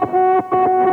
Música